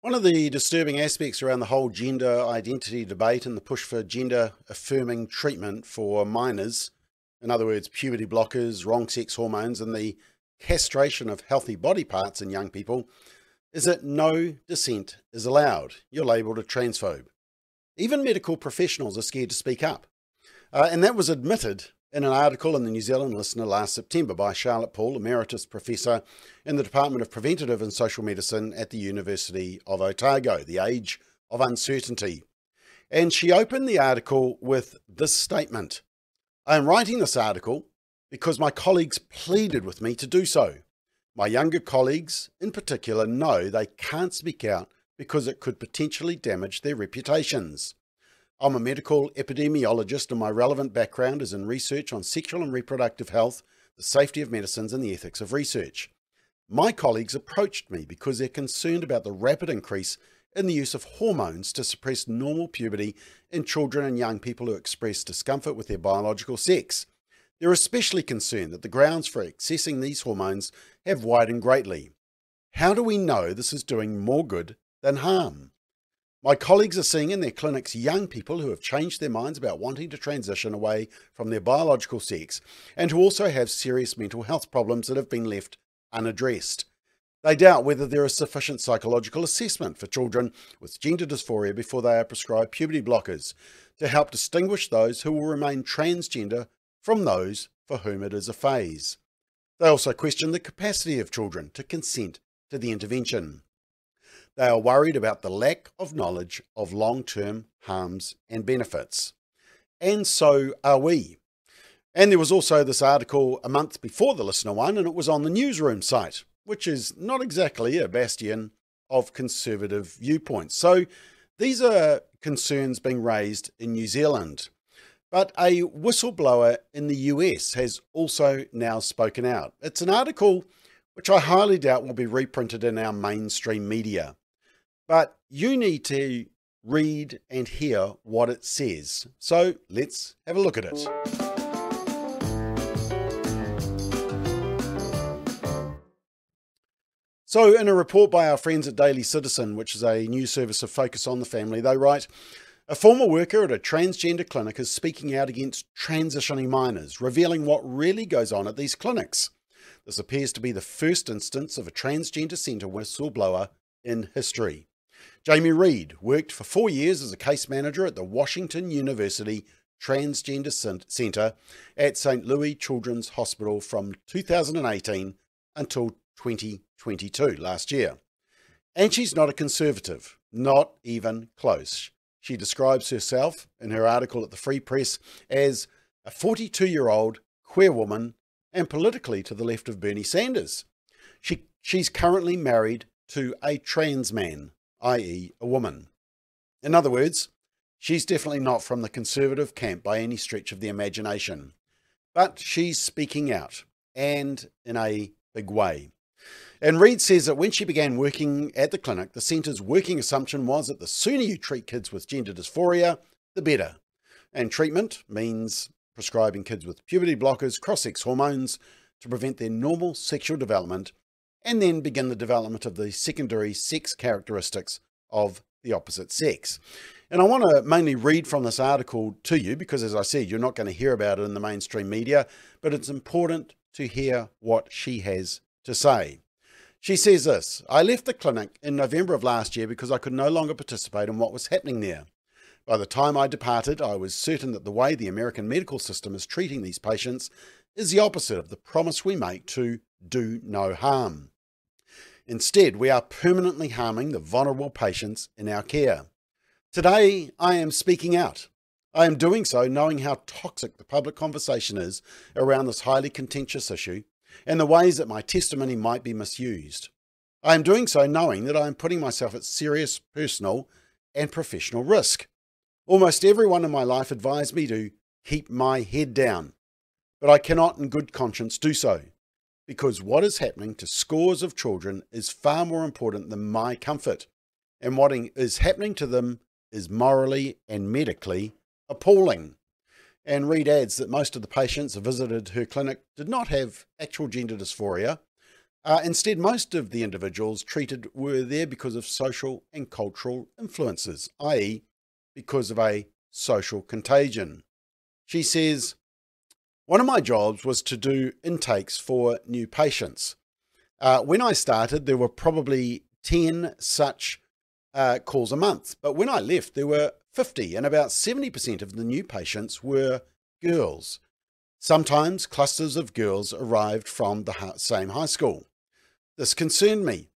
One of the disturbing aspects around the whole gender identity debate and the push for gender affirming treatment for minors, in other words, puberty blockers, wrong sex hormones, and the castration of healthy body parts in young people, is that no dissent is allowed. You're labelled a transphobe. Even medical professionals are scared to speak up. Uh, and that was admitted in an article in the New Zealand Listener last September by Charlotte Paul, Emeritus Professor in the Department of Preventative and Social Medicine at the University of Otago, The Age of Uncertainty. And she opened the article with this statement I am writing this article because my colleagues pleaded with me to do so. My younger colleagues, in particular, know they can't speak out because it could potentially damage their reputations. I'm a medical epidemiologist, and my relevant background is in research on sexual and reproductive health, the safety of medicines, and the ethics of research. My colleagues approached me because they're concerned about the rapid increase in the use of hormones to suppress normal puberty in children and young people who express discomfort with their biological sex. They're especially concerned that the grounds for accessing these hormones have widened greatly. How do we know this is doing more good than harm? My colleagues are seeing in their clinics young people who have changed their minds about wanting to transition away from their biological sex and who also have serious mental health problems that have been left unaddressed. They doubt whether there is sufficient psychological assessment for children with gender dysphoria before they are prescribed puberty blockers to help distinguish those who will remain transgender from those for whom it is a phase. They also question the capacity of children to consent to the intervention. They are worried about the lack of knowledge of long term harms and benefits. And so are we. And there was also this article a month before the listener one, and it was on the newsroom site, which is not exactly a bastion of conservative viewpoints. So these are concerns being raised in New Zealand. But a whistleblower in the US has also now spoken out. It's an article which I highly doubt will be reprinted in our mainstream media. But you need to read and hear what it says. So let's have a look at it. So, in a report by our friends at Daily Citizen, which is a news service of focus on the family, they write A former worker at a transgender clinic is speaking out against transitioning minors, revealing what really goes on at these clinics. This appears to be the first instance of a transgender centre whistleblower in history. Jamie Reed worked for four years as a case manager at the Washington University Transgender Centre at St. Louis Children's Hospital from 2018 until 2022, last year. And she's not a conservative, not even close. She describes herself in her article at the Free Press as a 42 year old queer woman and politically to the left of Bernie Sanders. She, she's currently married to a trans man i.e., a woman. In other words, she's definitely not from the conservative camp by any stretch of the imagination, but she's speaking out, and in a big way. And Reed says that when she began working at the clinic, the centre's working assumption was that the sooner you treat kids with gender dysphoria, the better. And treatment means prescribing kids with puberty blockers, cross sex hormones to prevent their normal sexual development and then begin the development of the secondary sex characteristics of the opposite sex. And I want to mainly read from this article to you because, as I said, you're not going to hear about it in the mainstream media, but it's important to hear what she has to say. She says this I left the clinic in November of last year because I could no longer participate in what was happening there. By the time I departed, I was certain that the way the American medical system is treating these patients is the opposite of the promise we make to do no harm. Instead, we are permanently harming the vulnerable patients in our care. Today, I am speaking out. I am doing so knowing how toxic the public conversation is around this highly contentious issue and the ways that my testimony might be misused. I am doing so knowing that I am putting myself at serious personal and professional risk. Almost everyone in my life advised me to keep my head down, but I cannot in good conscience do so because what is happening to scores of children is far more important than my comfort, and what is happening to them is morally and medically appalling. And Reed adds that most of the patients who visited her clinic did not have actual gender dysphoria, Uh, instead, most of the individuals treated were there because of social and cultural influences, i.e., because of a social contagion. She says, One of my jobs was to do intakes for new patients. Uh, when I started, there were probably 10 such uh, calls a month, but when I left, there were 50, and about 70% of the new patients were girls. Sometimes clusters of girls arrived from the same high school. This concerned me,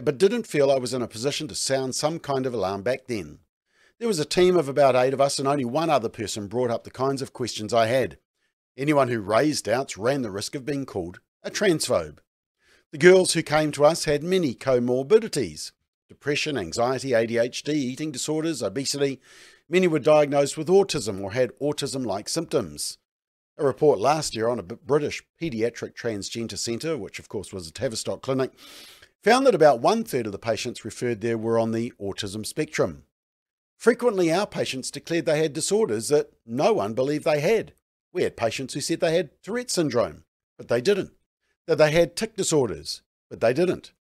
but didn't feel I was in a position to sound some kind of alarm back then. There was a team of about eight of us, and only one other person brought up the kinds of questions I had. Anyone who raised doubts ran the risk of being called a transphobe. The girls who came to us had many comorbidities depression, anxiety, ADHD, eating disorders, obesity. Many were diagnosed with autism or had autism like symptoms. A report last year on a British paediatric transgender centre, which of course was a Tavistock clinic, found that about one third of the patients referred there were on the autism spectrum. Frequently, our patients declared they had disorders that no one believed they had. We had patients who said they had Tourette syndrome, but they didn't. That they had tic disorders, but they didn't.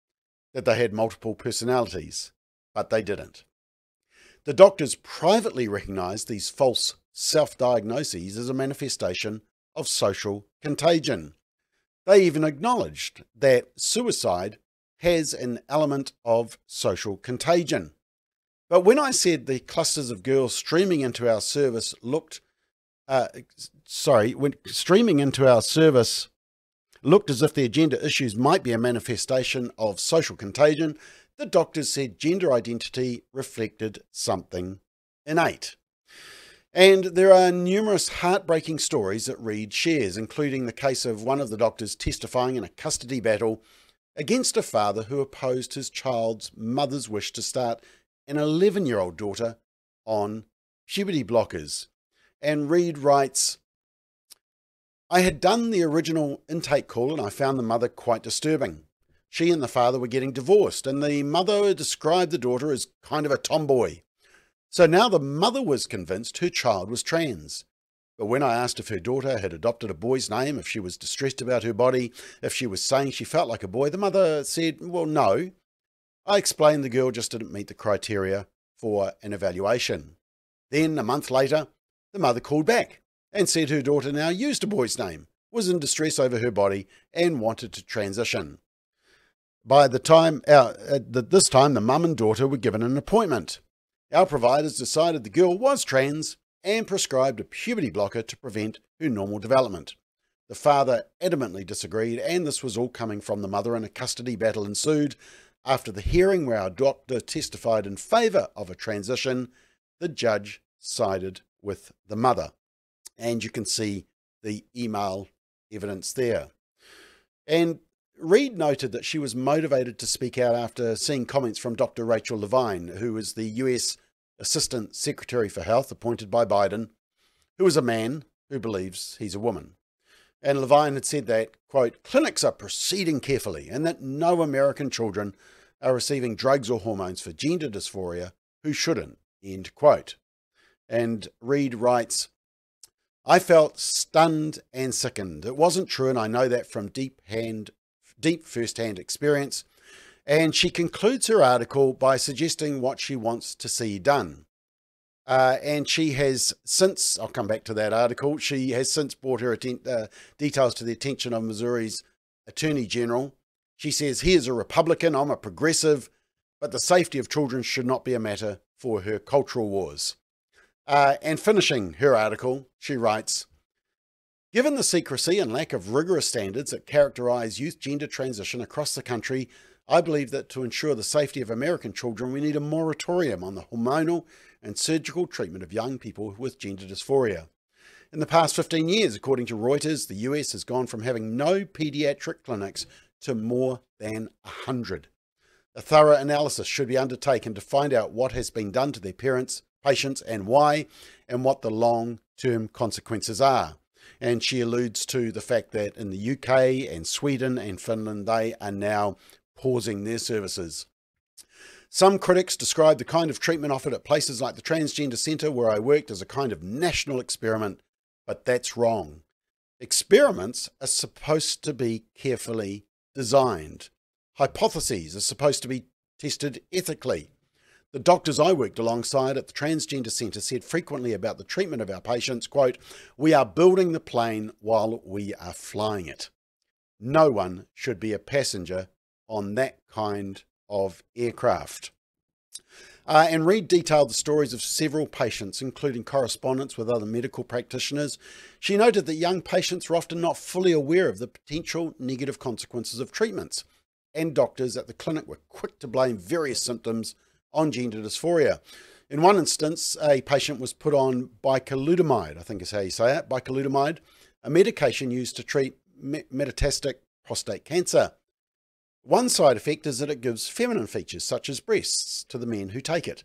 That they had multiple personalities, but they didn't. The doctors privately recognised these false self diagnoses as a manifestation of social contagion. They even acknowledged that suicide has an element of social contagion. But when I said the clusters of girls streaming into our service looked, uh, sorry, when streaming into our service looked as if their gender issues might be a manifestation of social contagion, the doctors said gender identity reflected something innate. And there are numerous heartbreaking stories that Reed shares, including the case of one of the doctors testifying in a custody battle against a father who opposed his child's mother's wish to start an 11 year old daughter on puberty blockers. And Reed writes, I had done the original intake call and I found the mother quite disturbing. She and the father were getting divorced, and the mother described the daughter as kind of a tomboy. So now the mother was convinced her child was trans. But when I asked if her daughter had adopted a boy's name, if she was distressed about her body, if she was saying she felt like a boy, the mother said, Well, no. I explained the girl just didn't meet the criteria for an evaluation. Then, a month later, the mother called back and said her daughter now used a boy's name, was in distress over her body, and wanted to transition. By the time, uh, at this time, the mum and daughter were given an appointment. Our providers decided the girl was trans and prescribed a puberty blocker to prevent her normal development. The father adamantly disagreed, and this was all coming from the mother, and a custody battle ensued. After the hearing, where our doctor testified in favour of a transition, the judge sided with the mother. And you can see the email evidence there. And Reed noted that she was motivated to speak out after seeing comments from Dr. Rachel Levine, who is the US Assistant Secretary for Health appointed by Biden, who is a man who believes he's a woman. And Levine had said that, quote, clinics are proceeding carefully and that no American children are receiving drugs or hormones for gender dysphoria who shouldn't, end quote. And Reed writes, I felt stunned and sickened. It wasn't true, and I know that from deep hand, deep first-hand experience. And she concludes her article by suggesting what she wants to see done. Uh, and she has since, I'll come back to that article, she has since brought her uh, details to the attention of Missouri's Attorney General. She says, He is a Republican, I'm a progressive, but the safety of children should not be a matter for her cultural wars. Uh, and finishing her article, she writes Given the secrecy and lack of rigorous standards that characterize youth gender transition across the country, I believe that to ensure the safety of American children, we need a moratorium on the hormonal and surgical treatment of young people with gender dysphoria. In the past 15 years, according to Reuters, the US has gone from having no pediatric clinics to more than 100. A thorough analysis should be undertaken to find out what has been done to their parents, patients, and why, and what the long term consequences are. And she alludes to the fact that in the UK and Sweden and Finland, they are now pausing their services. Some critics describe the kind of treatment offered at places like the Transgender Centre where I worked as a kind of national experiment, but that's wrong. Experiments are supposed to be carefully designed. Hypotheses are supposed to be tested ethically. The doctors I worked alongside at the Transgender Centre said frequently about the treatment of our patients, quote, we are building the plane while we are flying it. No one should be a passenger on that kind of aircraft. Uh, and Reed detailed the stories of several patients, including correspondence with other medical practitioners. She noted that young patients were often not fully aware of the potential negative consequences of treatments, and doctors at the clinic were quick to blame various symptoms on gender dysphoria. In one instance, a patient was put on bicalutamide, I think is how you say it, bicalutamide, a medication used to treat metastatic prostate cancer. One side effect is that it gives feminine features, such as breasts, to the men who take it.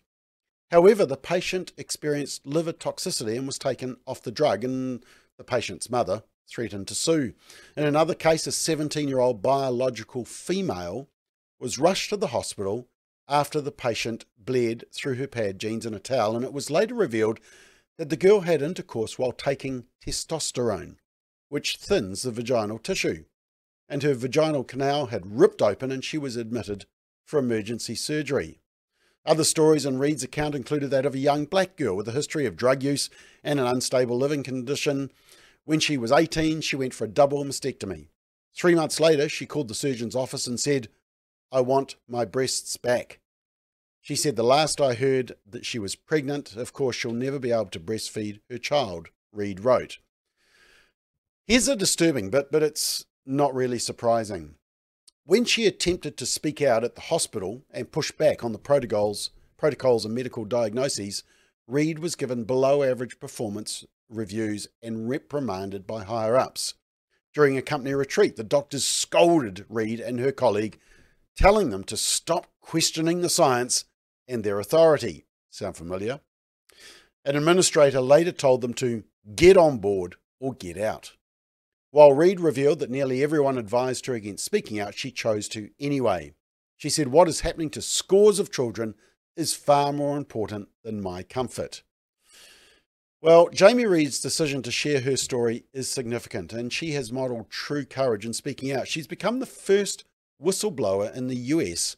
However, the patient experienced liver toxicity and was taken off the drug, and the patient's mother threatened to sue. In another case, a 17 year old biological female was rushed to the hospital after the patient bled through her pad jeans and a towel, and it was later revealed that the girl had intercourse while taking testosterone, which thins the vaginal tissue, and her vaginal canal had ripped open and she was admitted for emergency surgery. Other stories in Reed's account included that of a young black girl with a history of drug use and an unstable living condition. When she was 18, she went for a double mastectomy. Three months later, she called the surgeon's office and said, I want my breasts back. She said, The last I heard that she was pregnant. Of course, she'll never be able to breastfeed her child, Reed wrote. Here's a disturbing bit, but it's not really surprising. When she attempted to speak out at the hospital and push back on the protocols, protocols and medical diagnoses, Reed was given below average performance reviews and reprimanded by higher ups. During a company retreat, the doctors scolded Reed and her colleague telling them to stop questioning the science and their authority. Sound familiar? An administrator later told them to get on board or get out. While Reed revealed that nearly everyone advised her against speaking out, she chose to anyway. She said, What is happening to scores of children is far more important than my comfort. Well, Jamie Reed's decision to share her story is significant, and she has modelled true courage in speaking out. She's become the first whistleblower in the US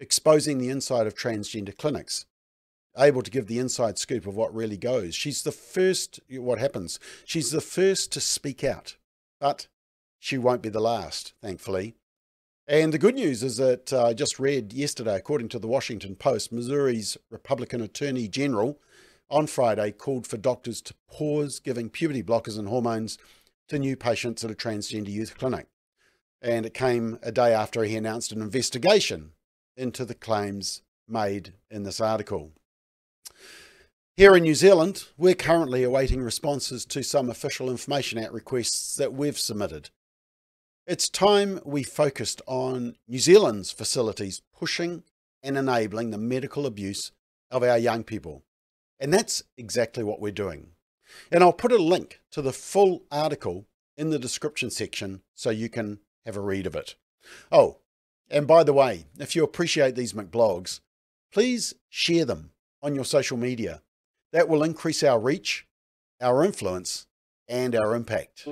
exposing the inside of transgender clinics, able to give the inside scoop of what really goes. She's the first, what happens, she's the first to speak out, but she won't be the last, thankfully. And the good news is that uh, I just read yesterday, according to the Washington Post, Missouri's Republican Attorney General on Friday called for doctors to pause giving puberty blockers and hormones to new patients at a transgender youth clinic and it came a day after he announced an investigation into the claims made in this article. Here in New Zealand, we're currently awaiting responses to some Official Information Act requests that we've submitted. It's time we focused on New Zealand's facilities pushing and enabling the medical abuse of our young people. And that's exactly what we're doing. And I'll put a link to the full article in the description section so you can have a read of it. Oh, and by the way, if you appreciate these McBlogs, please share them on your social media. That will increase our reach, our influence, and our impact.